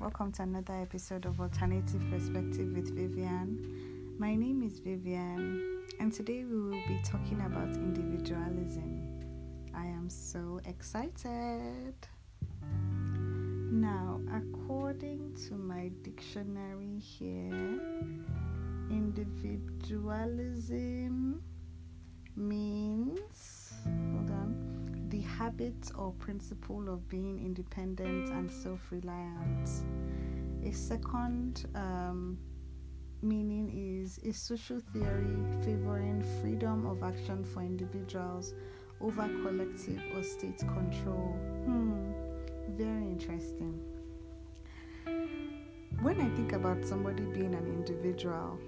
Welcome to another episode of Alternative Perspective with Vivian. My name is Vivian, and today we will be talking about individualism. I am so excited. Now, according to my dictionary here, individualism means habit or principle of being independent and self reliant. A second um, meaning is a social theory favoring freedom of action for individuals over collective or state control. Hmm, very interesting. When I think about somebody being an individual,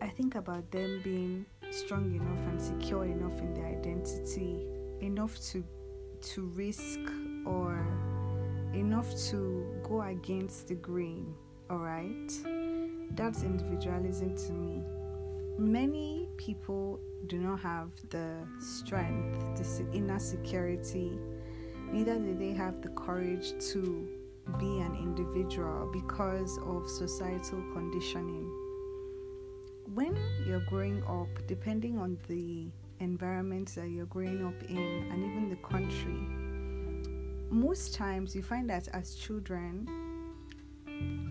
I think about them being strong enough and secure enough in their identity enough to to risk or enough to go against the grain all right? That's individualism to me. Many people do not have the strength the inner security neither do they have the courage to be an individual because of societal conditioning. When you're growing up depending on the environment that you're growing up in and even the country, most times you find that as children,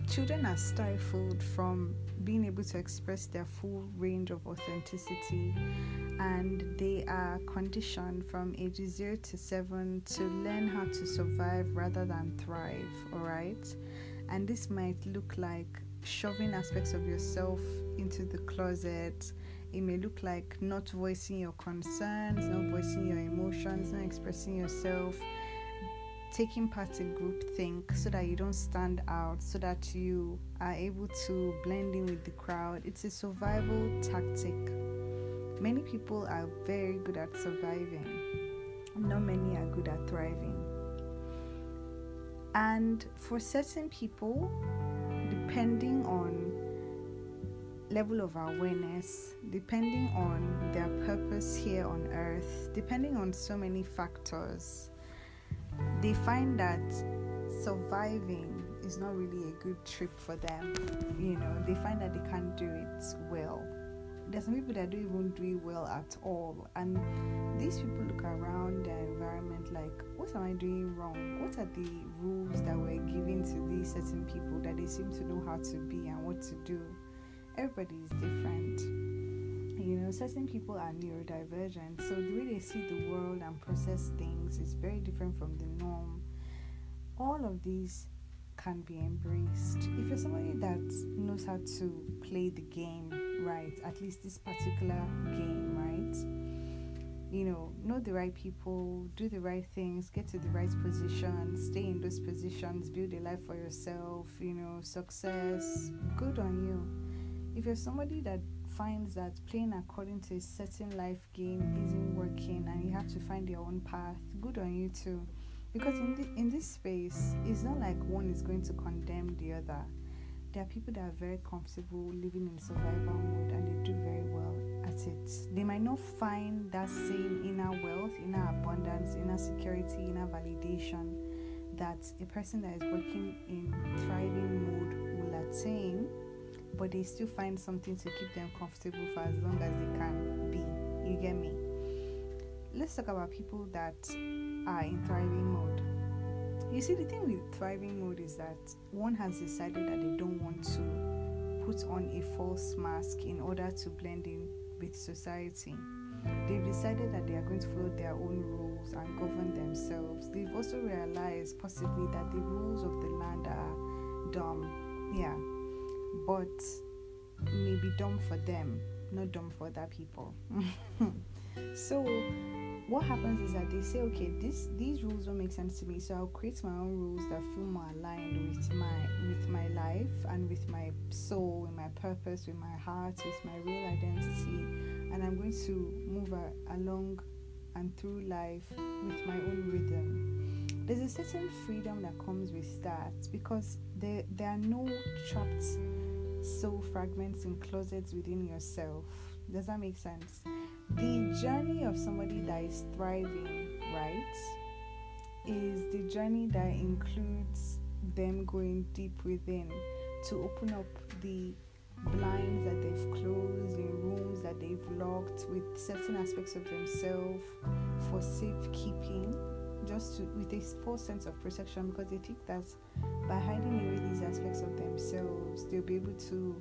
children are stifled from being able to express their full range of authenticity and they are conditioned from ages 0 to 7 to learn how to survive rather than thrive all right and this might look like shoving aspects of yourself into the closet it may look like not voicing your concerns, not voicing your emotions, not expressing yourself, taking part in group think so that you don't stand out, so that you are able to blend in with the crowd. It's a survival tactic. Many people are very good at surviving, not many are good at thriving. And for certain people, depending on level of awareness, depending on their purpose here on earth, depending on so many factors, they find that surviving is not really a good trip for them. You know, they find that they can't do it well. There's some people that don't even do it well at all, and these people look around their environment like, What am I doing wrong? What are the rules that we're giving to these certain people that they seem to know how to be and what to do? Everybody is different. You know, certain people are neurodivergent, so the way they see the world and process things is very different from the norm. All of these can be embraced. If you're somebody that knows how to play the game right, at least this particular game, right? You know, know the right people, do the right things, get to the right positions, stay in those positions, build a life for yourself, you know, success, good on you if you're somebody that finds that playing according to a certain life game isn't working and you have to find your own path, good on you too. Because in, the, in this space, it's not like one is going to condemn the other. There are people that are very comfortable living in survival mode and they do very well at it. They might not find that same inner wealth, inner abundance, inner security, inner validation that a person that is working in thriving mode will attain but they still find something to keep them comfortable for as long as they can be. You get me? Let's talk about people that are in thriving mode. You see, the thing with thriving mode is that one has decided that they don't want to put on a false mask in order to blend in with society. They've decided that they are going to follow their own rules and govern themselves. They've also realized possibly that the rules of the land are dumb. Yeah, but may be dumb for them, not dumb for other people. so what happens is that they say, okay, this these rules don't make sense to me, so I'll create my own rules that feel more aligned with my with my life and with my soul, with my purpose, with my heart, with my real identity, and I'm going to move a, along and through life with my own rhythm. There's a certain freedom that comes with that because there there are no trapped soul fragments in closets within yourself. Does that make sense? The journey of somebody that is thriving, right, is the journey that includes them going deep within to open up the blinds that they've closed in rooms that they've locked with certain aspects of themselves for safekeeping just to with a false sense of protection because they think that by hiding away these aspects of themselves they'll be able to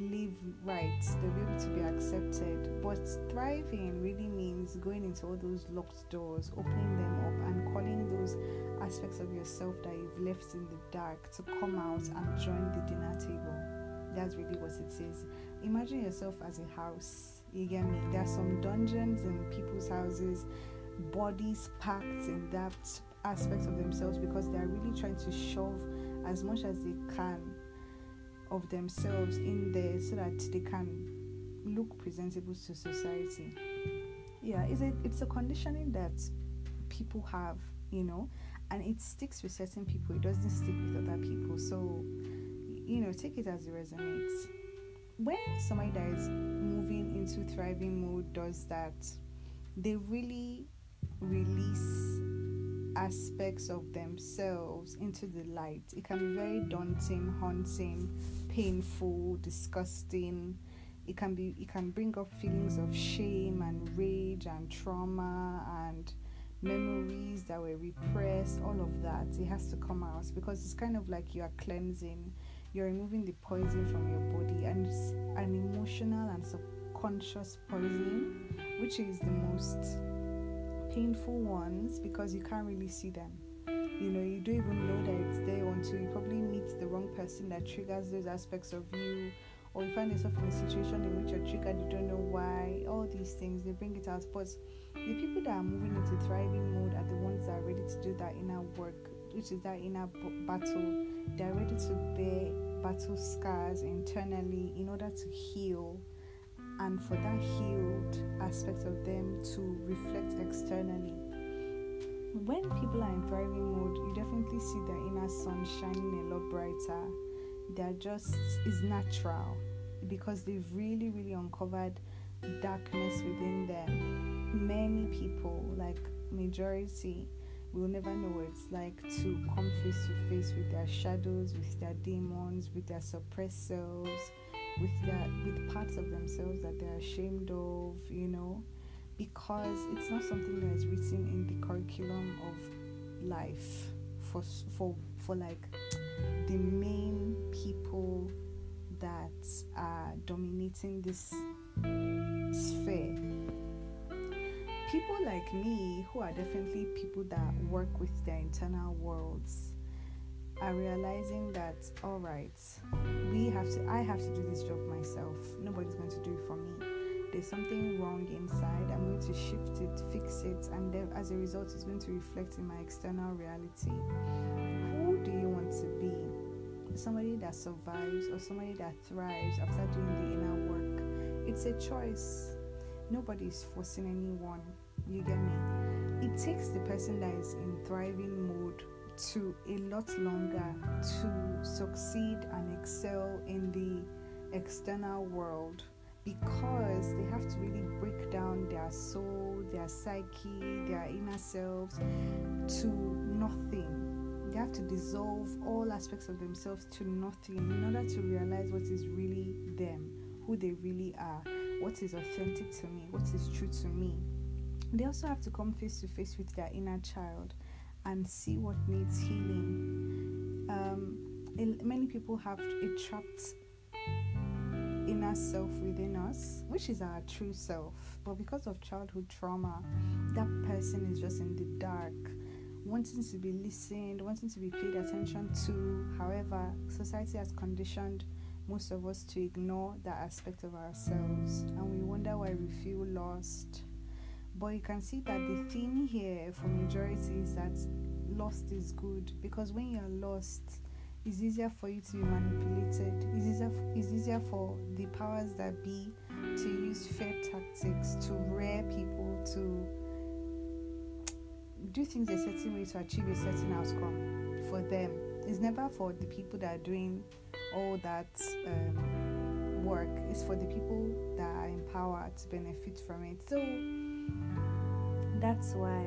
live right they'll be able to be accepted. But thriving really means going into all those locked doors opening them up and calling those aspects of yourself that you've left in the dark to come out and join the dinner table. That's really what it is. Imagine yourself as a house. You get me? There are some dungeons in people's houses bodies packed in that aspect of themselves because they are really trying to shove as much as they can of themselves in there so that they can look presentable to society. Yeah, it's a it's a conditioning that people have, you know, and it sticks with certain people. It doesn't stick with other people. So, you know, take it as it resonates. When somebody that is moving into thriving mode does that, they really release aspects of themselves into the light. It can be very daunting, haunting, painful, disgusting. It can be it can bring up feelings of shame and rage and trauma and memories that were repressed, all of that. It has to come out because it's kind of like you are cleansing, you're removing the poison from your body and it's an emotional and subconscious poison, which is the most painful ones because you can't really see them. You know, you don't even know that it's there until you probably meet the wrong person that triggers those aspects of you, or you find yourself in a situation in which you're triggered, you don't know why. All these things they bring it out. But the people that are moving into thriving mode are the ones that are ready to do that inner work, which is that inner battle. They're ready to bear battle scars internally in order to heal and for that healed aspect of them to reflect externally. When people are in thriving mode, you definitely see their inner sun shining a lot brighter. They're just is natural because they've really, really uncovered darkness within them. Many people, like majority, will never know what it's like to come face to face with their shadows, with their demons, with their suppressed selves with their with parts of themselves that they're ashamed of, you know, because it's not something that is written in the curriculum of life for for for like the main people that are dominating this sphere. People like me, who are definitely people that work with their internal worlds, are realizing that all right we have to i have to do this job myself. Nobody's going to do it for me. There's something wrong inside. I'm going to shift it fix it and then as a result it's going to reflect in my external reality. Who do you want to be? Somebody that survives or somebody that thrives after doing the inner work. It's a choice. Nobody's forcing anyone. You get me? It takes the person that is in thriving mode to a lot longer to succeed and excel in the external world because they have to really break down their soul, their psyche, their inner selves to nothing. They have to dissolve all aspects of themselves to nothing in order to realize what is really them, who they really are, what is authentic to me, what is true to me. They also have to come face to face with their inner child and see what needs healing. Um, many people have a trapped inner self within us, which is our true self, but because of childhood trauma, that person is just in the dark, wanting to be listened, wanting to be paid attention to. However, society has conditioned most of us to ignore that aspect of ourselves, and we wonder why we feel lost but you can see that the theme here for majority is that lost is good because when you're lost, it's easier for you to be manipulated. It's easier, it's easier for the powers that be to use fair tactics to rear people to do things a certain way to achieve a certain outcome for them. It's never for the people that are doing all that um, work. It's for the people that are empowered to benefit from it. So that's why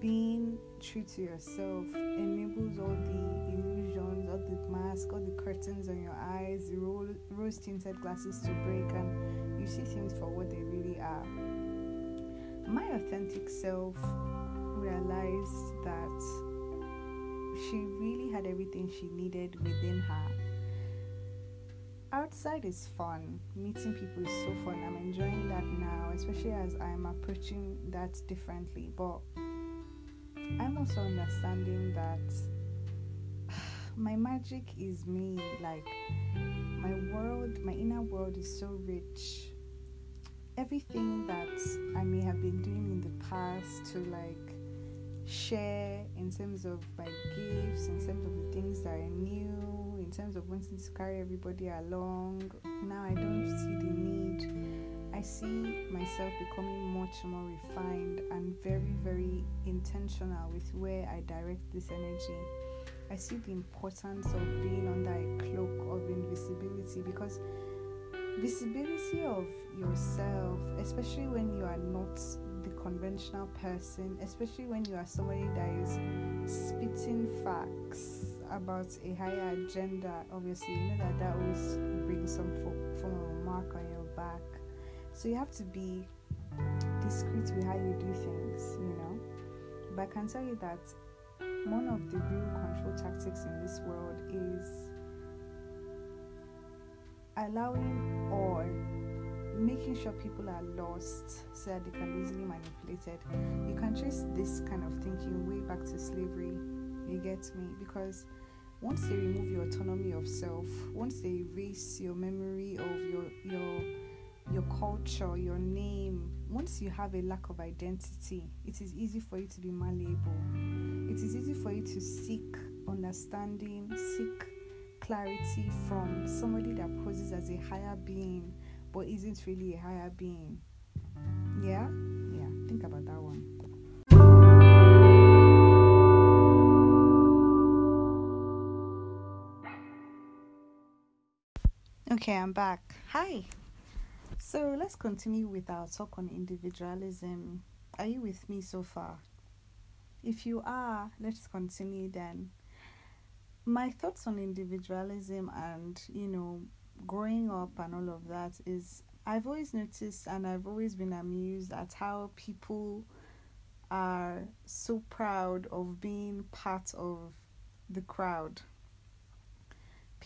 being true to yourself enables all the illusions, all the masks, all the curtains on your eyes, the rose tinted glasses to break, and you see things for what they really are. My authentic self realized that she really had everything she needed within her. Outside is fun. Meeting people is so fun. I'm enjoying that now, especially as I'm approaching that differently. But I'm also understanding that my magic is me. Like, my world, my inner world is so rich. Everything that I may have been doing in the past to like share in terms of my gifts, in terms of the things that I knew, in terms of wanting to carry everybody along. Now I don't see the need. I see myself becoming much more refined and very, very intentional with where I direct this energy. I see the importance of being under a cloak of invisibility because visibility of yourself, especially when you are not the conventional person, especially when you are somebody that is spitting facts about a higher agenda. Obviously, you know that that always brings some form of mark on your back. So you have to be discreet with how you do things, you know. But I can tell you that one of the real control tactics in this world is allowing or making sure people are lost so that they can be easily manipulated. You can trace this kind of thinking way back to slavery. You get me? Because once they remove your autonomy of self, once they erase your memory of your your your culture, your name, once you have a lack of identity, it is easy for you to be malleable. It is easy for you to seek understanding, seek clarity from somebody that poses as a higher being but isn't really a higher being. Yeah? Yeah, think about that one. Okay, I'm back. Hi. So let's continue with our talk on individualism. Are you with me so far? If you are, let's continue then. My thoughts on individualism and, you know, growing up and all of that is I've always noticed and I've always been amused at how people are so proud of being part of the crowd.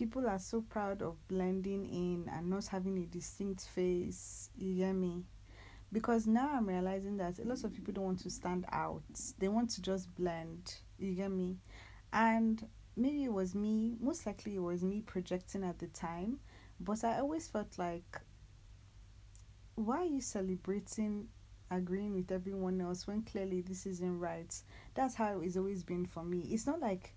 People are so proud of blending in and not having a distinct face. You hear me? Because now I'm realizing that a lot of people don't want to stand out. They want to just blend. You get me? And maybe it was me, most likely it was me projecting at the time but I always felt like, why are you celebrating agreeing with everyone else when clearly this isn't right? That's how it's always been for me. It's not like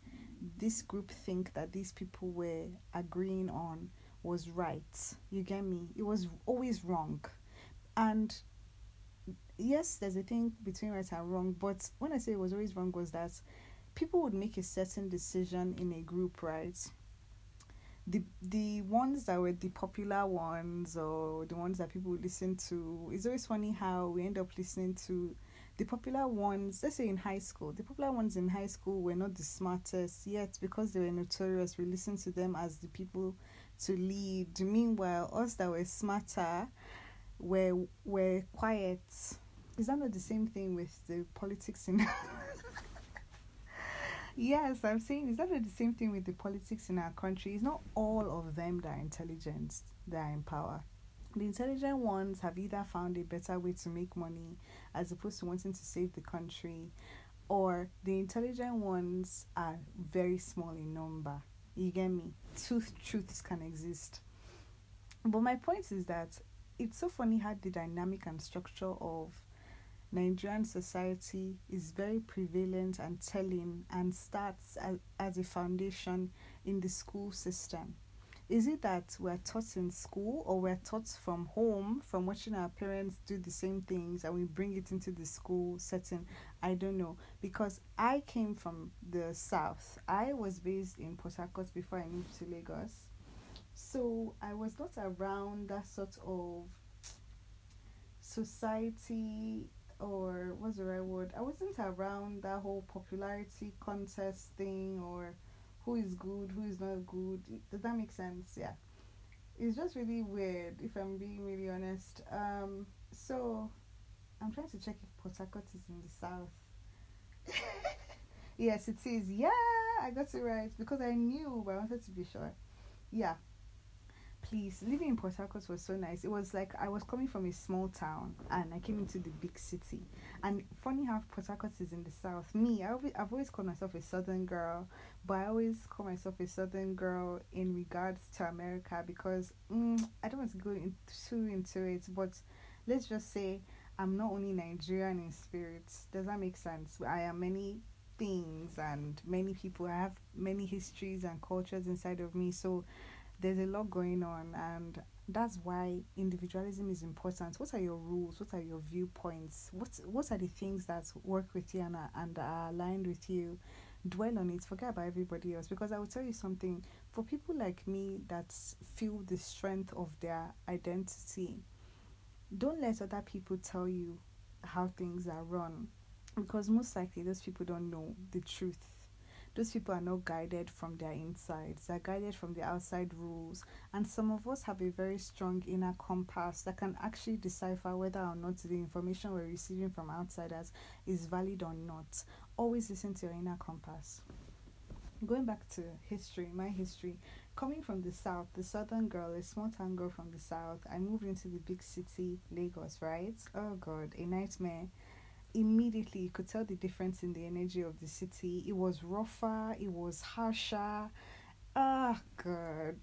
this group think that these people were agreeing on was right. You get me? It was always wrong. And yes, there's a thing between right and wrong, but when I say it was always wrong was that people would make a certain decision in a group, right? the the ones that were the popular ones or the ones that people listen to it's always funny how we end up listening to the popular ones let's say in high school the popular ones in high school were not the smartest yet because they were notorious we listened to them as the people to lead meanwhile us that were smarter were were quiet is that not the same thing with the politics in yes, I'm saying is that not the same thing with the politics in our country? It's not all of them that are intelligent that are in power. The intelligent ones have either found a better way to make money as opposed to wanting to save the country, or the intelligent ones are very small in number. You get me? Two truths can exist. But my point is that it's so funny how the dynamic and structure of Nigerian society is very prevalent and telling and starts as, as a foundation in the school system. Is it that we're taught in school or we're taught from home, from watching our parents do the same things and we bring it into the school setting? I don't know. Because I came from the south. I was based in Port Harcourt before I moved to Lagos. So I was not around that sort of society or what's the right word? I wasn't around that whole popularity contest thing or who is good, who is not good. Does that make sense? Yeah. It's just really weird if I'm being really honest. Um, so I'm trying to check if Port Harcourt is in the south. yes, it is. Yeah, I got it right because I knew, but I wanted to be sure. Yeah, please living in port harcourt was so nice. It was like i was coming from a small town and i came into the big city. And funny how port harcourt is in the south. Me I always, i've always called myself a southern girl but i always call myself a southern girl in regards to america because mm, i don't want to go in, too into it but let's just say i'm not only nigerian in spirit. Does that make sense? I am many things and many people i have many histories and cultures inside of me. So there's a lot going on and that's why individualism is important. What are your rules? What are your viewpoints? What what are the things that work with you and are, and are aligned with you? Dwell on it. Forget about everybody else. Because i will tell you something. For people like me that feel the strength of their identity don't let other people tell you how things are run. Because most likely those people don't know the truth those people are not guided from their insides. They're guided from the outside rules. And some of us have a very strong inner compass that can actually decipher whether or not the information we're receiving from outsiders is valid or not. Always listen to your inner compass. Going back to history my history. Coming from the south the southern girl a small town girl from the south i moved into the big city lagos right? Oh god a nightmare immediately you could tell the difference in the energy of the city. It was rougher, it was harsher. Ah, oh, God.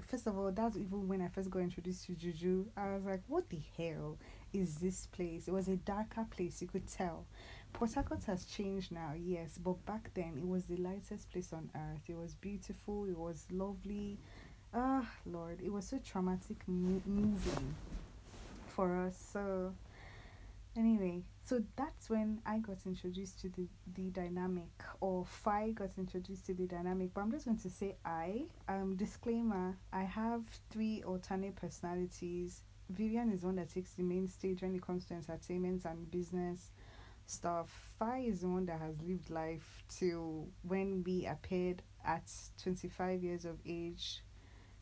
First of all, that's even when I first got introduced to Juju. I was like, what the hell is this place? It was a darker place, you could tell. Port Harcourt has changed now, yes, but back then it was the lightest place on earth. It was beautiful, it was lovely. Ah, Lord, it was so traumatic mo- moving for us. So, anyway so that's when i got introduced to the the dynamic or fi got introduced to the dynamic but i'm just going to say i. Um disclaimer i have three alternate personalities. Vivian is one that takes the main stage when it comes to entertainment and business stuff. Fi is the one that has lived life till when we appeared at 25 years of age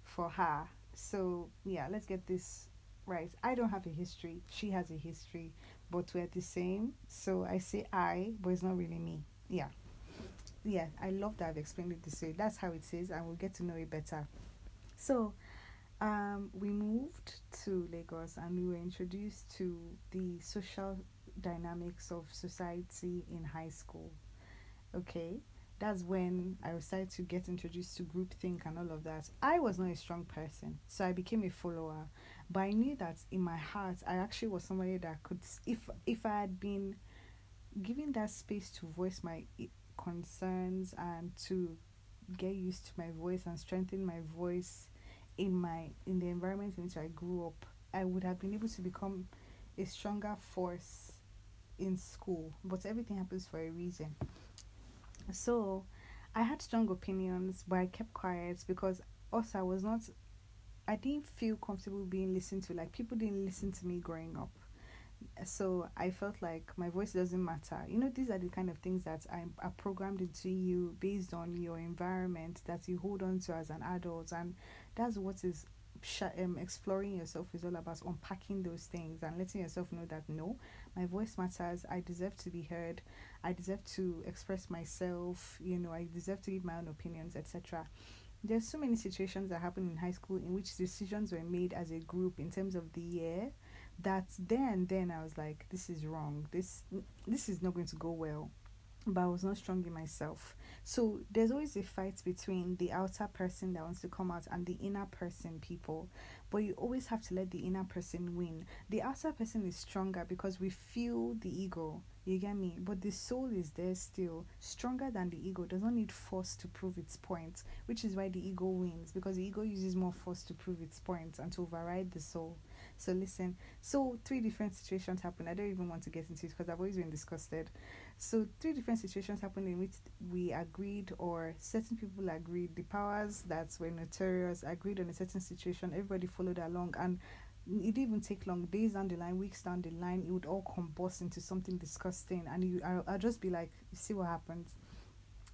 for her. So yeah let's get this right. I don't have a history. She has a history but we're the same. So I say I, but it's not really me. Yeah. Yeah, I love that I've explained it this way. That's how it is, and we'll get to know it better. So, um, we moved to Lagos and we were introduced to the social dynamics of society in high school. Okay, that's when I started to get introduced to groupthink and all of that. I was not a strong person, so I became a follower. But I knew that in my heart I actually was somebody that could if if I had been given that space to voice my eh, concerns and to get used to my voice and strengthen my voice in my in the environment in which I grew up I would have been able to become a stronger force in school. But everything happens for a reason so I had strong opinions but I kept quiet because also I was not I didn't feel comfortable being listened to. Like people didn't listen to me growing up. So I felt like my voice doesn't matter. You know, these are the kind of things that I are programmed into you based on your environment that you hold on to as an adult, and that's what is um, exploring yourself is all about unpacking those things and letting yourself know that no, my voice matters. I deserve to be heard. I deserve to express myself. You know, I deserve to give my own opinions, etc there's so many situations that happen in high school in which decisions were made as a group in terms of the year that then then I was like this is wrong this this is not going to go well but I was not strong in myself so there's always a fight between the outer person that wants to come out and the inner person people but you always have to let the inner person win the outer person is stronger because we feel the ego you get me? But the soul is there still, stronger than the ego, does not need force to prove its point, which is why the ego wins because the ego uses more force to prove its point and to override the soul. So, listen, so three different situations happen. I don't even want to get into it because I've always been disgusted. So, three different situations happened in which we agreed, or certain people agreed, the powers that were notorious agreed on a certain situation, everybody followed along, and it didn't even take long. Days down the line weeks down the line it would all combust into something disgusting. And you I, i'll just be like see what happens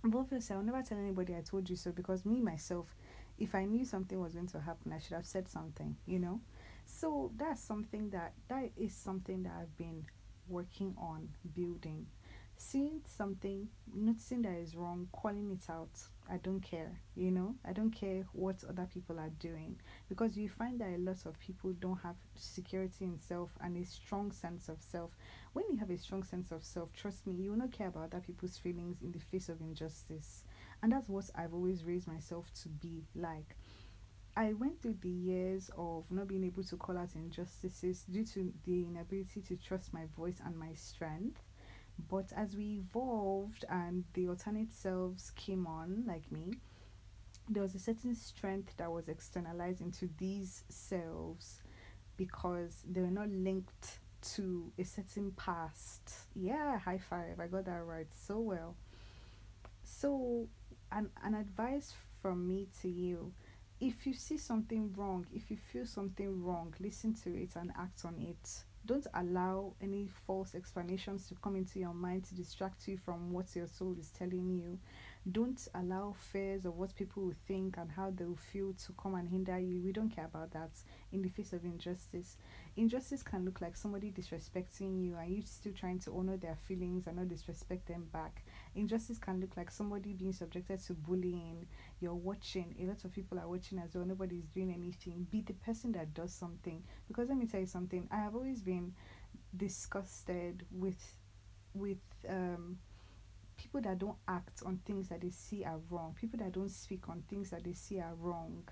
but obviously i'll never tell anybody i told you so because me myself if i knew something was going to happen i should have said something you know? So that's something that that is something that i've been working on building seeing something noticing that is wrong calling it out I don't care, you know, I don't care what other people are doing because you find that a lot of people don't have security in self and a strong sense of self. When you have a strong sense of self, trust me, you will not care about other people's feelings in the face of injustice, and that's what I've always raised myself to be like. I went through the years of not being able to call out injustices due to the inability to trust my voice and my strength but as we evolved and the alternate selves came on, like me, there was a certain strength that was externalized into these selves because they were not linked to a certain past. Yeah, high five. I got that right so well. So, an, an advice from me to you if you see something wrong, if you feel something wrong, listen to it and act on it don't allow any false explanations to come into your mind to distract you from what your soul is telling you. Don't allow fears of what people will think and how they will feel to come and hinder you. We don't care about that in the face of injustice. Injustice can look like somebody disrespecting you and you still trying to honor their feelings and not disrespect them back. Injustice can look like somebody being subjected to bullying. You're watching, a lot of people are watching as well, nobody is doing anything. Be the person that does something. Because let me tell you something, I have always been disgusted with with um people that don't act on things that they see are wrong, people that don't speak on things that they see are wrong.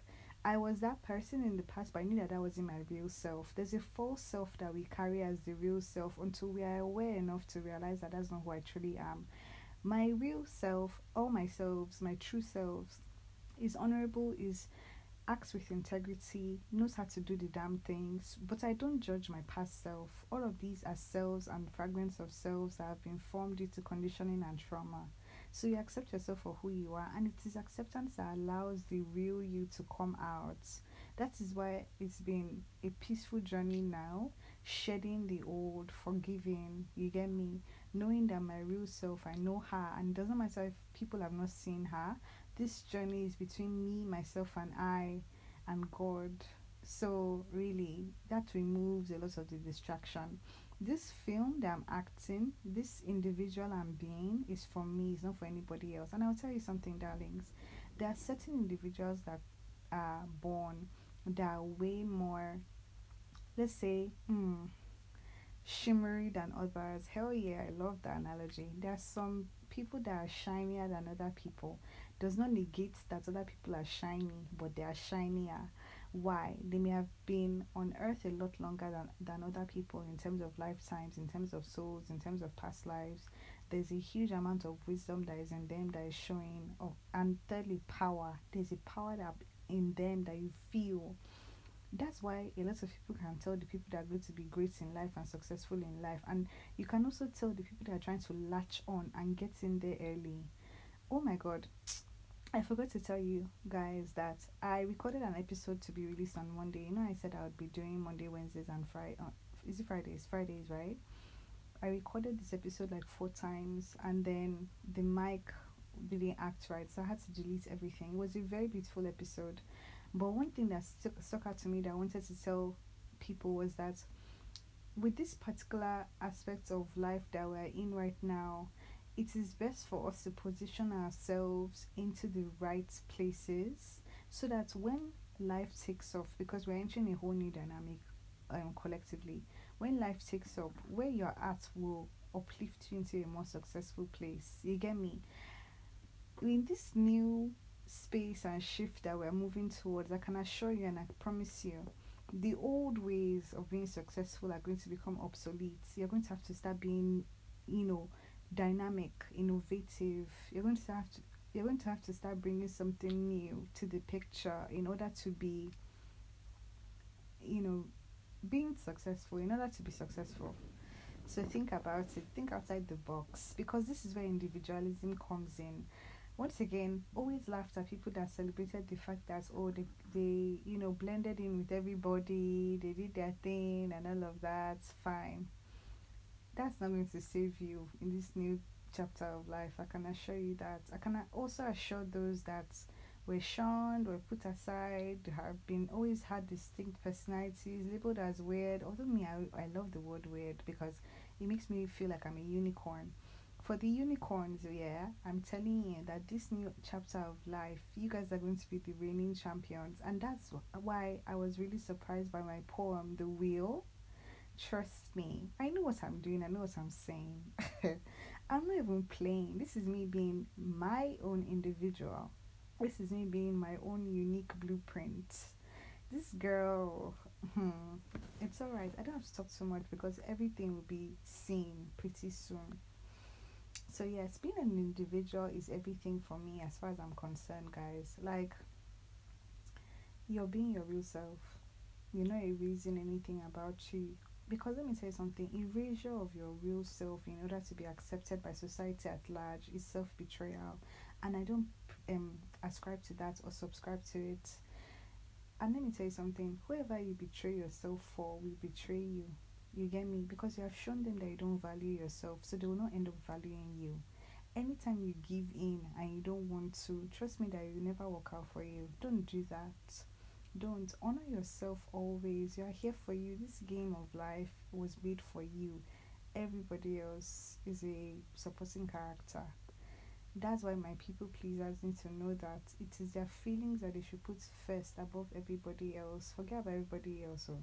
I was that person in the past, but I knew that that wasn't my real self. There's a false self that we carry as the real self until we are aware enough to realize that that's not who I truly am. My real self, all my selves, my true selves, is honorable, is acts with integrity, knows how to do the damn things, but I don't judge my past self. All of these are selves and fragments of selves that have been formed due to conditioning and trauma. So you accept yourself for who you are, and it is acceptance that allows the real you to come out. That is why it's been a peaceful journey now, shedding the old, forgiving, you get me, knowing that my real self, I know her, and doesn't matter if people have not seen her, this journey is between me, myself, and I, and God. So, really, that removes a lot of the distraction. This film that I'm acting, this individual I'm being, is for me, it's not for anybody else. And I'll tell you something, darlings. There are certain individuals that are born that are way more, let's say, hmm, shimmery than others. Hell yeah, I love that analogy. There are some people that are shinier than other people does not negate that other people are shiny, but they are shinier. Why? They may have been on earth a lot longer than, than other people in terms of lifetimes, in terms of souls, in terms of past lives. There's a huge amount of wisdom that is in them that is showing. Oh, and thirdly, power. There's a power that in them that you feel. That's why a lot of people can tell the people that are going to be great in life and successful in life. And you can also tell the people that are trying to latch on and get in there early. Oh my god, I forgot to tell you guys that I recorded an episode to be released on Monday. You know, I said I would be doing Monday, Wednesdays, and Friday. Uh, is it Fridays? Fridays, right? I recorded this episode like four times, and then the mic didn't act right, so I had to delete everything. It was a very beautiful episode, but one thing that stuck, stuck out to me that I wanted to tell people was that with this particular aspect of life that we're in right now, it is best for us to position ourselves into the right places so that when life takes off, because we're entering a whole new dynamic um, collectively, when life takes off, where you're at will uplift you into a more successful place. You get me? In this new space and shift that we're moving towards, I can assure you and I promise you, the old ways of being successful are going to become obsolete. You're going to have to start being, you know, dynamic, innovative. You're going to have to you're going to have to start bringing something new to the picture in order to be you know being successful in order to be successful so think about it think outside the box because this is where individualism comes in once again, always laughed at people that celebrated the fact that oh they they you know blended in with everybody, they did their thing and all of that. Fine. That's not going to save you in this new chapter of life. I can assure you that. I can also assure those that were shunned, were put aside, have been always had distinct personalities, labeled as weird. Although me, I, I love the word weird because it makes me feel like I'm a unicorn for the unicorns, yeah, I'm telling you that this new chapter of life, you guys are going to be the reigning champions, and that's why I was really surprised by my poem, The Wheel. Trust me, I know what I'm doing, I know what I'm saying. I'm not even playing. This is me being my own individual. This is me being my own unique blueprint. This girl, hmm, it's alright. I don't have to talk so much because everything will be seen pretty soon. So yes, being an individual is everything for me as far as I'm concerned, guys. Like you're being your real self. You're not erasing anything about you. Because let me tell you something, erasure of your real self in order to be accepted by society at large is self betrayal. And I don't um ascribe to that or subscribe to it. And let me tell you something, whoever you betray yourself for will betray you. You get me? Because you have shown them that you don't value yourself, so they will not end up valuing you. Anytime you give in and you don't want to, trust me that it will never work out for you. Don't do that. Don't honor yourself always. You are here for you. This game of life was made for you. Everybody else is a supporting character. That's why my people pleasers need to know that it is their feelings that they should put first above everybody else. Forget about everybody else. Oh.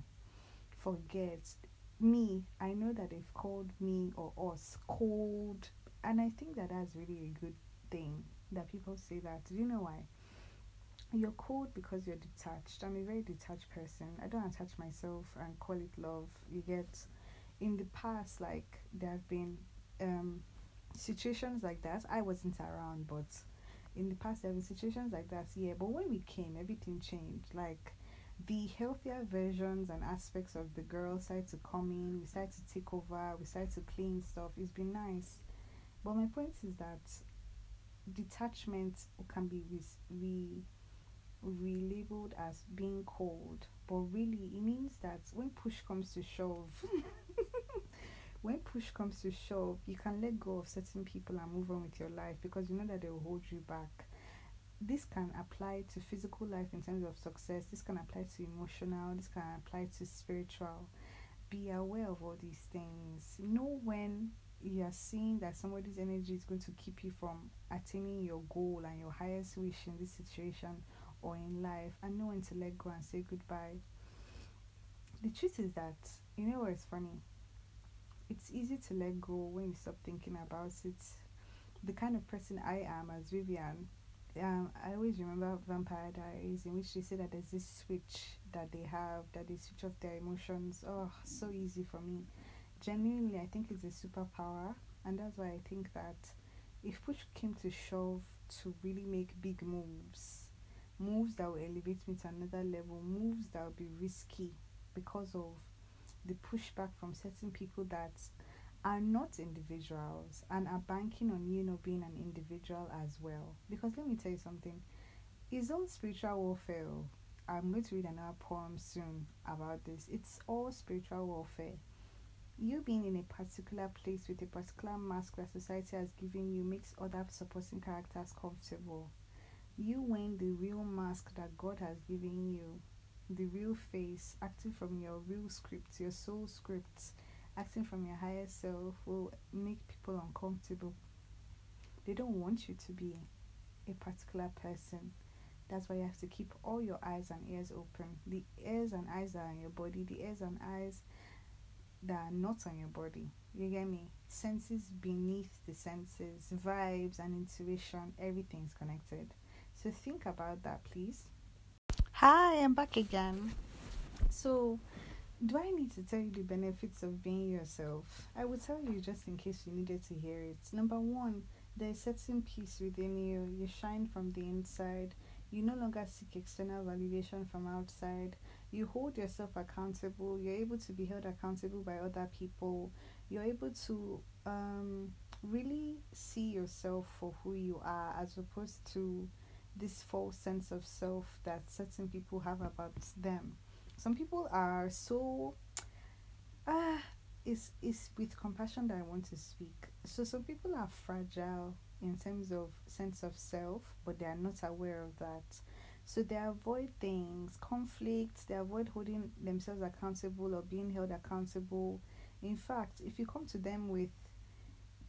Forget me, I know that they've called me or us cold, and I think that that's really a good thing that people say that. Do you know why? You're cold because you're detached. I'm a very detached person. I don't attach myself and call it love. You get in the past, like there have been um, situations like that. I wasn't around, but in the past there have been situations like that. Yeah, but when we came, everything changed. Like the healthier versions and aspects of the girl started to come in, we started to take over, we started to clean stuff. It's been nice. But my point is that detachment can be re, re relabeled as being cold, but really it means that when push comes to shove, when push comes to shove, you can let go of certain people and move on with your life because you know that they will hold you back this can apply to physical life in terms of success this can apply to emotional this can apply to spiritual. Be aware of all these things. Know when you are seeing that somebody's energy is going to keep you from attaining your goal and your highest wish in this situation or in life and know when to let go and say goodbye. The truth is that you know what's funny? It's easy to let go when you stop thinking about it. The kind of person i am as vivian um, I always remember Vampire Diaries, in which they say that there's this switch that they have that they switch off their emotions. Oh, so easy for me. Genuinely, I think it's a superpower, and that's why I think that if push came to shove to really make big moves, moves that will elevate me to another level, moves that will be risky because of the pushback from certain people that are not individuals and are banking on you not being an individual as well. Because let me tell you something, it's all spiritual warfare. Oh. I'm going to read another poem soon about this. It's all spiritual warfare. You being in a particular place with a particular mask that society has given you makes other supporting characters comfortable. You wearing the real mask that God has given you, the real face, acting from your real script, your soul script acting from your higher self will make people uncomfortable. They don't want you to be a particular person. That's why you have to keep all your eyes and ears open. The ears and eyes are on your body, the ears and eyes that are not on your body. You get me? Senses beneath the senses, vibes and intuition, everything's connected. So think about that, please. Hi, I'm back again. So, do I need to tell you the benefits of being yourself? I will tell you just in case you needed to hear it. Number one, there's certain peace within you. You shine from the inside. You no longer seek external validation from outside. You hold yourself accountable. You're able to be held accountable by other people. You're able to um, really see yourself for who you are as opposed to this false sense of self that certain people have about them. Some people are so ah it's it's with compassion that I want to speak. So some people are fragile in terms of sense of self, but they are not aware of that. So they avoid things, conflicts, they avoid holding themselves accountable or being held accountable. In fact, if you come to them with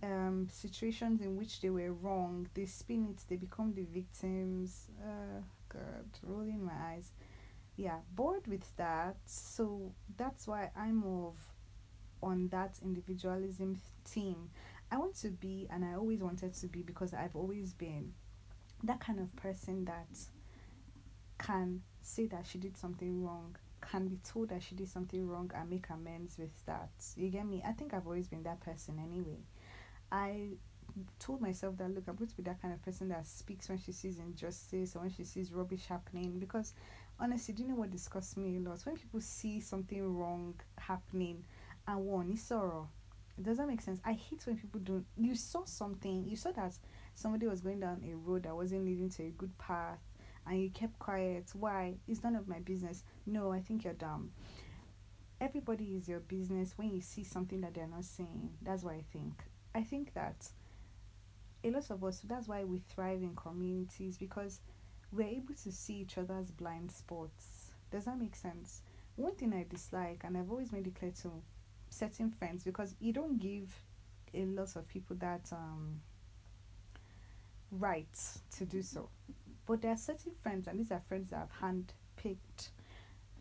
um, situations in which they were wrong, they spin it, they become the victims. Uh, God, rolling my eyes. Yeah, bored with that. So that's why I'm of on that individualism team. I want to be, and I always wanted to be because I've always been that kind of person that can say that she did something wrong, can be told that she did something wrong and make amends with that. You get me? I think I've always been that person anyway. I told myself that look, I'm going to be that kind of person that speaks when she sees injustice or when she sees rubbish happening because honestly, do you know what disgusts me a lot? When people see something wrong happening and one is sorrow. Does that make sense? I hate when people don't you saw something, you saw that somebody was going down a road that wasn't leading to a good path and you kept quiet. Why? It's none of my business. No, I think you're dumb. Everybody is your business when you see something that they're not saying. That's what I think. I think that a lot of us, that's why we thrive in communities because we're able to see each other's blind spots. Does that make sense? One thing I dislike, and I've always made it clear to certain friends, because you don't give a lot of people that um, right to do so. But there are certain friends, and these are friends that I've handpicked,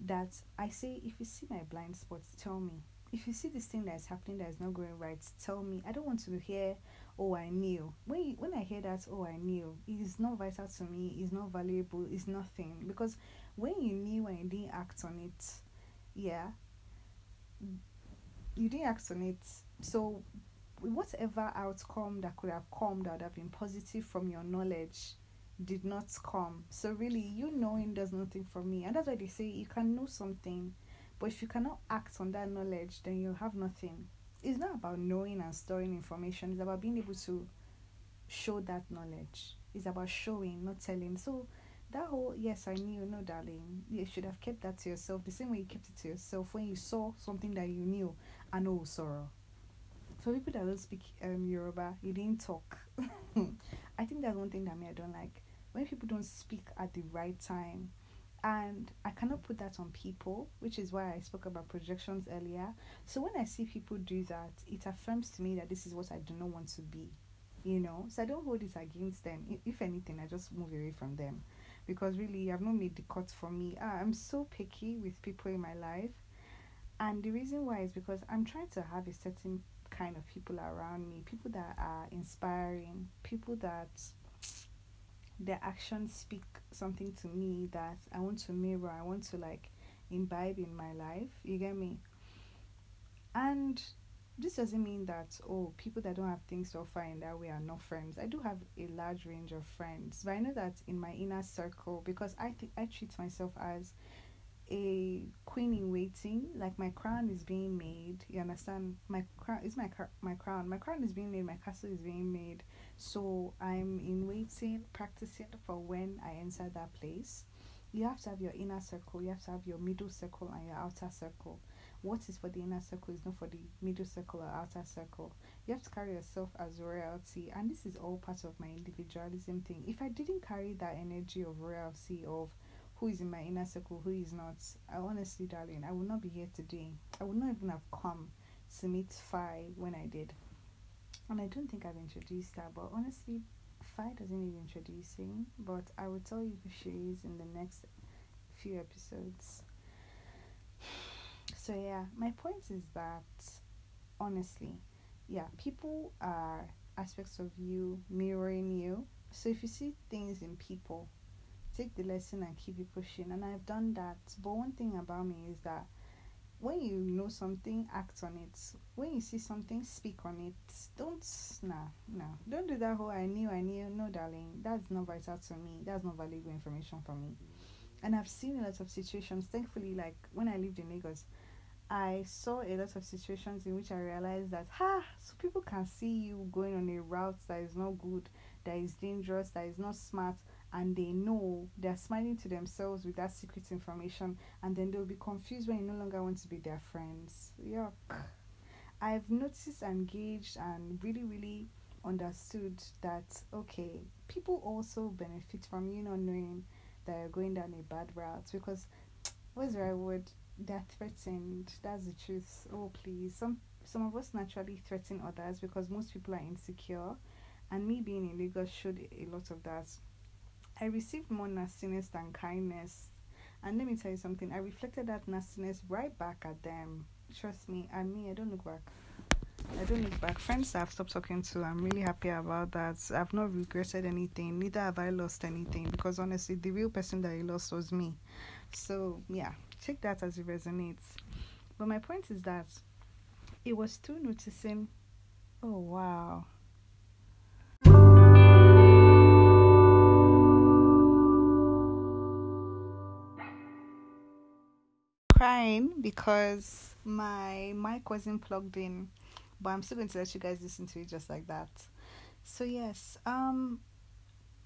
that I say, if you see my blind spots, tell me if you see this thing that is happening that is not going right, tell me. I don't want to hear, oh, I knew. When you, when I hear that, oh, I knew, it is not vital to me. It's not valuable. It's nothing because when you knew and you didn't act on it, yeah, you didn't act on it. So whatever outcome that could have come that would have been positive from your knowledge did not come. So really, you knowing does nothing for me, and that's why they say you can know something but if you cannot act on that knowledge, then you have nothing. It's not about knowing and storing information, it's about being able to show that knowledge. It's about showing, not telling. So that whole yes, I knew, no darling, you should have kept that to yourself. The same way you kept it to yourself when you saw something that you knew and oh sorrow. For people that don't speak um Yoruba, you didn't talk. I think that's one thing that me I don't like. When people don't speak at the right time and I cannot put that on people, which is why I spoke about projections earlier. So when I see people do that, it affirms to me that this is what I do not want to be, you know. So I don't hold it against them. If anything, I just move away from them because really, I've not made the cut for me. Ah, I'm so picky with people in my life, and the reason why is because I'm trying to have a certain kind of people around me, people that are inspiring, people that their actions speak something to me that I want to mirror, I want to like imbibe in my life. You get me? And this doesn't mean that oh people that don't have things to offer in that way are not friends. I do have a large range of friends, but I know that in my inner circle because I think I treat myself as a queen in waiting. Like my crown is being made. You understand? My crown is my my crown. My crown is being made. My castle is being made. So I'm in waiting, practicing for when I enter that place. You have to have your inner circle. You have to have your middle circle and your outer circle. What is for the inner circle is not for the middle circle or outer circle. You have to carry yourself as royalty, and this is all part of my individualism thing. If I didn't carry that energy of royalty of who is in my inner circle, who is not. I honestly, darling, I would not be here today. I would not even have come to meet Fi when I did. And I don't think I've introduced her, but honestly, Fi doesn't need introducing. But I will tell you who she is in the next few episodes. So, yeah, my point is that honestly, yeah, people are aspects of you mirroring you. So, if you see things in people take the lesson and keep it pushing. And I've done that. But one thing about me is that when you know something, act on it. When you see something, speak on it. Don't nah, nah. Don't do that whole I knew, I knew. No, darling, that's not vital to me. That's not valuable information for me. And I've seen a lot of situations. Thankfully, like when I lived in Lagos, I saw a lot of situations in which I realized that, ha, so people can see you going on a route that is not good, that is dangerous, that is not smart, and they know they're smiling to themselves with that secret information, and then they'll be confused when you no longer want to be their friends. Yuck. I've noticed and gauged and really, really understood that okay, people also benefit from you not knowing that you're going down a bad route because what's the right word? They're threatened. That's the truth. Oh please. Some some of us naturally threaten others because most people are insecure and me being in Lagos showed a lot of that. I received more nastiness than kindness. And let me tell you something, I reflected that nastiness right back at them. Trust me, I mean, I don't look back. I don't look back. Friends I've stopped talking to, I'm really happy about that. I've not regretted anything, neither have I lost anything because honestly, the real person that I lost was me. So, yeah, take that as it resonates. But my point is that it was too noticing. Oh, wow. Because my mic wasn't plugged in but I'm still going to let you guys listen to it just like that. So yes, um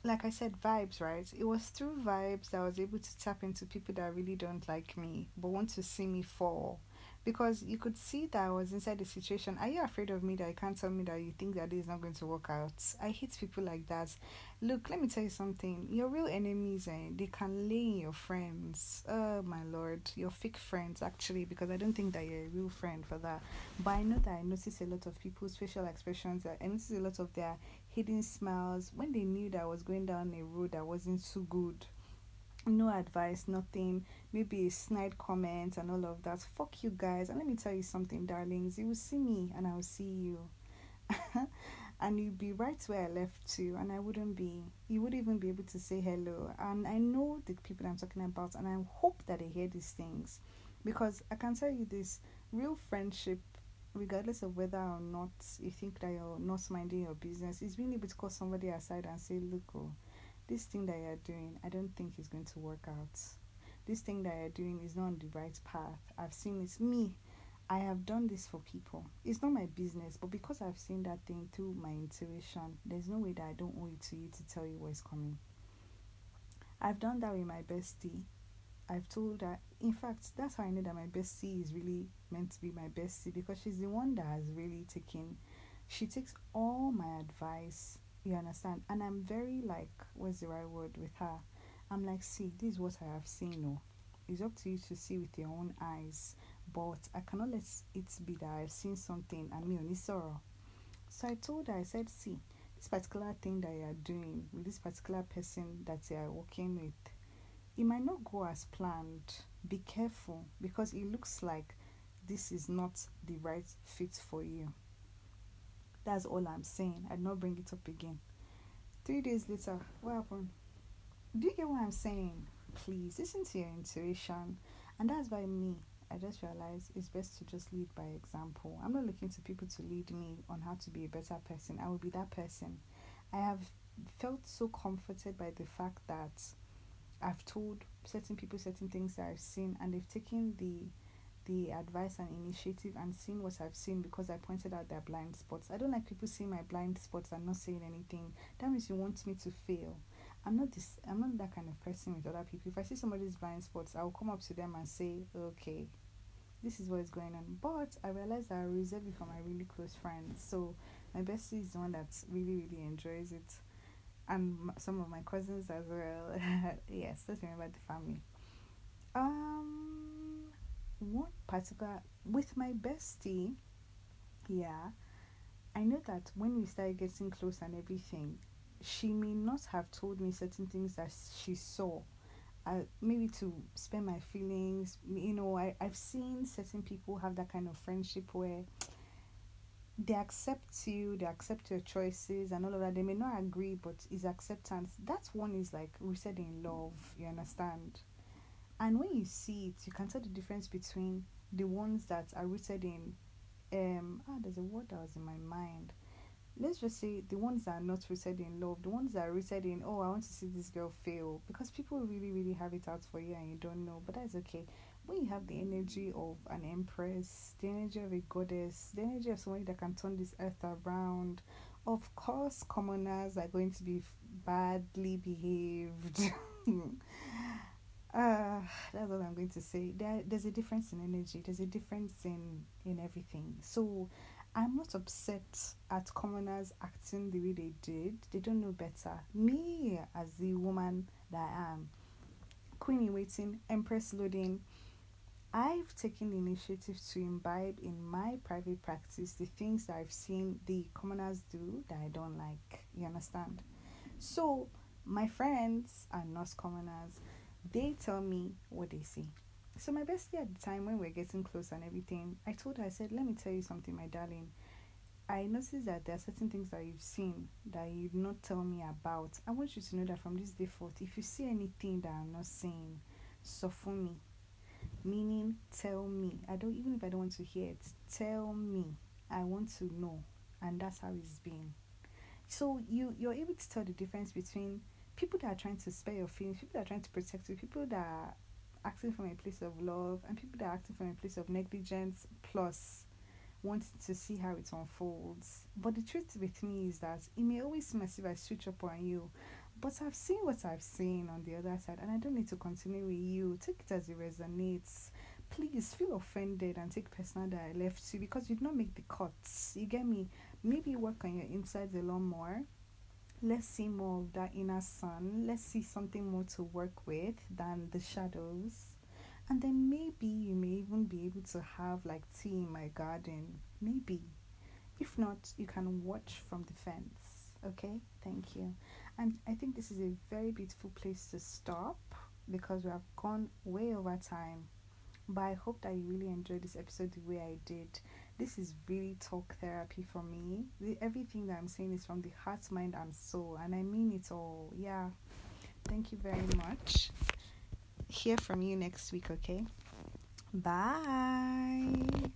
like I said, vibes, right? It was through vibes that I was able to tap into people that really don't like me but want to see me fall because you could see that I was inside the situation. Are you afraid of me that you can't tell me that you think that it is not going to work out? I hate people like that. Look, let me tell you something. Your real enemies, eh, they can lay in your friends. Oh my lord, your fake friends actually, because I don't think that you're a real friend for that. But I know that I notice a lot of people's facial expressions. I notice a lot of their hidden smiles when they knew that I was going down a road that wasn't too good no advice, nothing, maybe a snide comment and all of that. Fuck you guys. And let me tell you something, darlings. You will see me and I will see you. and you'd be right where I left you, and I wouldn't be. You would even be able to say hello. And I know the people I'm talking about, and I hope that they hear these things because I can tell you this real friendship regardless of whether or not you think that you're not minding your business, is being able to call somebody aside and say, Look, oh, this thing that you're doing, I don't think is going to work out. This thing that you're doing is not on the right path. I've seen it's me. I have done this for people. It's not my business, but because I've seen that thing through my intuition, there's no way that I don't owe it to you to tell you what's coming. I've done that with my bestie. I've told her, in fact, that's how I know that my bestie is really meant to be my bestie because she's the one that has really taken, she takes all my advice you understand? And I'm very like, what's the right word with her? I'm like, see, this is what I have seen. No, oh. it's up to you to see with your own eyes. But I cannot let it be that I've seen something and me only sorrow. So I told her, I said, see, this particular thing that you are doing with this particular person that you are working with, it might not go as planned. Be careful because it looks like this is not the right fit for you. That's all I'm saying. I'd not bring it up again. Three days later, what happened? Do you get what I'm saying? Please listen to your intuition. And that's by me, I just realized it's best to just lead by example. I'm not looking to people to lead me on how to be a better person. I will be that person. I have felt so comforted by the fact that I've told certain people certain things that I've seen and they've taken the the advice and initiative and seeing what I've seen because I pointed out their blind spots. I don't like people seeing my blind spots and not saying anything. That means you want me to fail. I'm not this I'm not that kind of person with other people. If I see somebody's blind spots, I'll come up to them and say, Okay, this is what is going on. But I realized I reserve it for my really close friends. So my bestie is the one that really, really enjoys it. And some of my cousins as well. yes, let's remember the family. Um one particular with my bestie yeah i know that when we started getting close and everything she may not have told me certain things that she saw. Uh, maybe to spare my feelings you know I, i've seen certain people have that kind of friendship where they accept you they accept your choices and all of that. They may not agree but is acceptance. That one is like we said in love you understand and when you see it you can tell the difference between the ones that are rooted in um ah there's a word that was in my mind let's just say the ones that are not rooted in love the ones that are rooted in oh i want to see this girl fail because people really really have it out for you and you don't know but that's okay when you have the energy of an empress, the energy of a goddess, the energy of somebody that can turn this earth around, of course, commoners are going to be badly behaved. uh, that's what I'm going to say. There, there's a difference in energy. There's a difference in in everything. So, I'm not upset at commoners acting the way they did. They don't know better. Me, as the woman that I am, queen in waiting, empress loading I've taken the initiative to imbibe in my private practice the things that I've seen the commoners do that I don't like. You understand? So, my friends are not commoners. They tell me what they see. So, my bestie at the time when we are getting close and everything, I told her, I said, Let me tell you something, my darling. I noticed that there are certain things that you've seen that you did not tell me about. I want you to know that from this day forth, if you see anything that I'm not seeing, soften me meaning tell me i don't even if i don't want to hear it tell me i want to know and that's how it's been so you you're able to tell the difference between people that are trying to spare your feelings people that are trying to protect you people that are acting from a place of love and people that are acting from a place of negligence plus wanting to see how it unfolds but the truth with me is that it may always seem as if i switch up on you but I've seen what I've seen on the other side, and I don't need to continue with you. Take it as it resonates. Please feel offended and take personal that I left you because you did not make the cuts. You get me? Maybe work on your insides a lot more. Let's see more of that inner sun. Let's see something more to work with than the shadows. And then maybe you may even be able to have like tea in my garden. Maybe. If not, you can watch from the fence. Okay? Thank you. And I think this is a very beautiful place to stop because we have gone way over time. But I hope that you really enjoyed this episode the way I did. This is really talk therapy for me. The, everything that I'm saying is from the heart, mind, and soul, and I mean it all. Yeah. Thank you very much. Hear from you next week, okay? Bye.